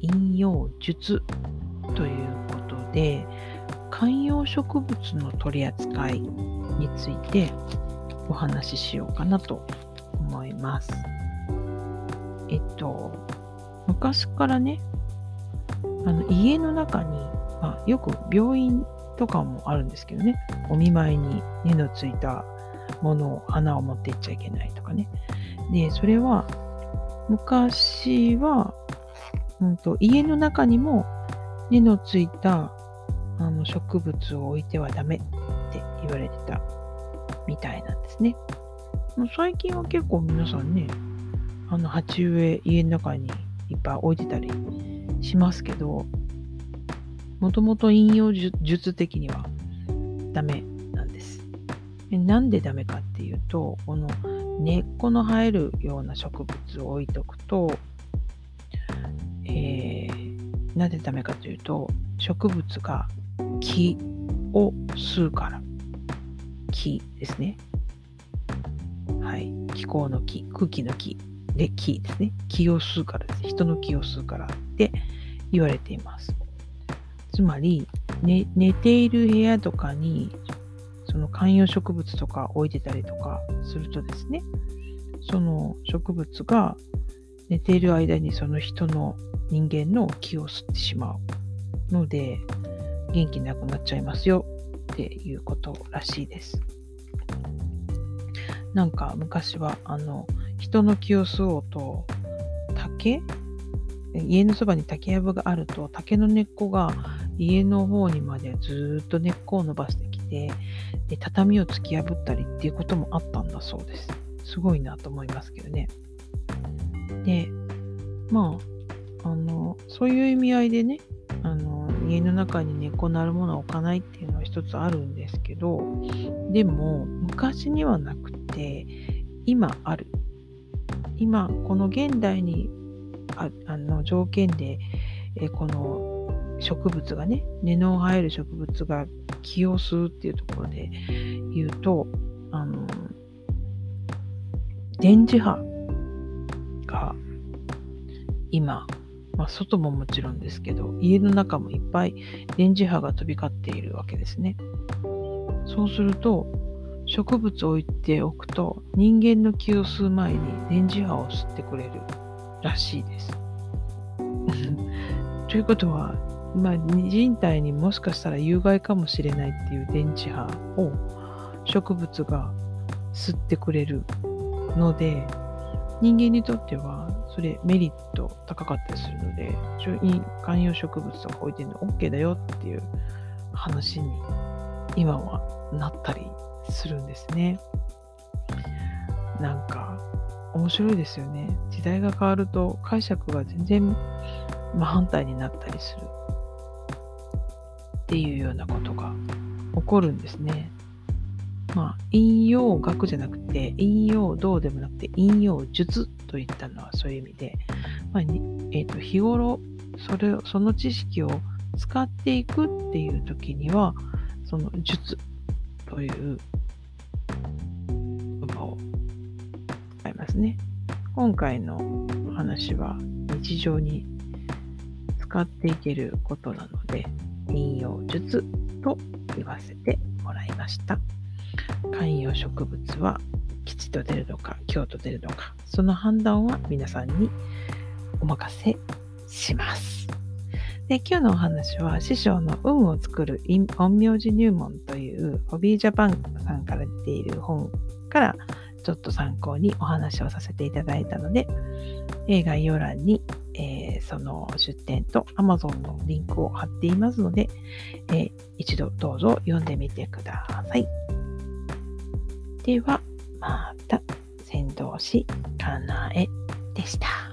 引用術ということで観葉植物の取り扱いについてお話ししようかなと思います。えっと昔からねあの家の中に、まあ、よく病院とかもあるんですけどねお見舞いに根のついたものを花を持っていっちゃいけないとかねでそれは昔はうんと、家の中にも根のついたあの植物を置いてはダメって言われてたみたいなんですね。もう最近は結構皆さんね、あの鉢植え家の中にいっぱい置いてたりしますけど、もともと引用術的にはダメなんです。なんでダメかっていうと、この根っこの生えるような植物を置いとくと、なぜダメかというと植物が木を吸うから。木ですね。はい。気候の木空気の木で木ですね。気を吸うからです人の気を吸うから。って言われています。つまり、ね、寝ている部屋とかにその観葉植物とか置いてたりとかするとですねその植物が寝ている間にその人の人間の気を吸ってしまうので元気なくなっちゃいますよっていうことらしいです。なんか昔はあの人の気を吸おうと竹家のそばに竹やぶがあると竹の根っこが家の方にまでずっと根っこを伸ばしてきてで畳を突き破ったりっていうこともあったんだそうです。すごいなと思いますけどね。でまああのそういう意味合いでねあの家の中に寝っこなるものを置かないっていうのは一つあるんですけどでも昔にはなくて今ある。今この現代にああの条件でえこの植物がね根の生える植物が気を吸うっていうところで言うとあの電磁波が今まあ、外ももちろんですけど、家の中もいっぱい電磁波が飛び交っているわけですね。そうすると、植物を置いておくと、人間の気を吸う前に電磁波を吸ってくれるらしいです。ということは、まあ、人体にもしかしたら有害かもしれないっていう電磁波を植物が吸ってくれるので、人間にとってはそれメリット高かったりするので、観葉植物とか置いてるの OK だよっていう話に今はなったりするんですね。なんか面白いですよね。時代が変わると解釈が全然真反対になったりするっていうようなことが起こるんですね。まあ、引用学じゃなくて、引用道でもなくて、引用術といったのはそういう意味で、まあえーと、日頃それその知識を使っていくっていう時には、その術という言葉を使いますね。今回の話は日常に使っていけることなので、引用術と言わせてもらいました。観葉植物は吉と出るのか凶と出るのかその判断は皆さんにお任せします。で今日のお話は師匠の運を作る陰陽師入門というホビージャパンさんから出ている本からちょっと参考にお話をさせていただいたので、え概要欄に、えー、その出店と Amazon のリンクを貼っていますので、えー、一度どうぞ読んでみてください。では、また、先導し、かなえでした。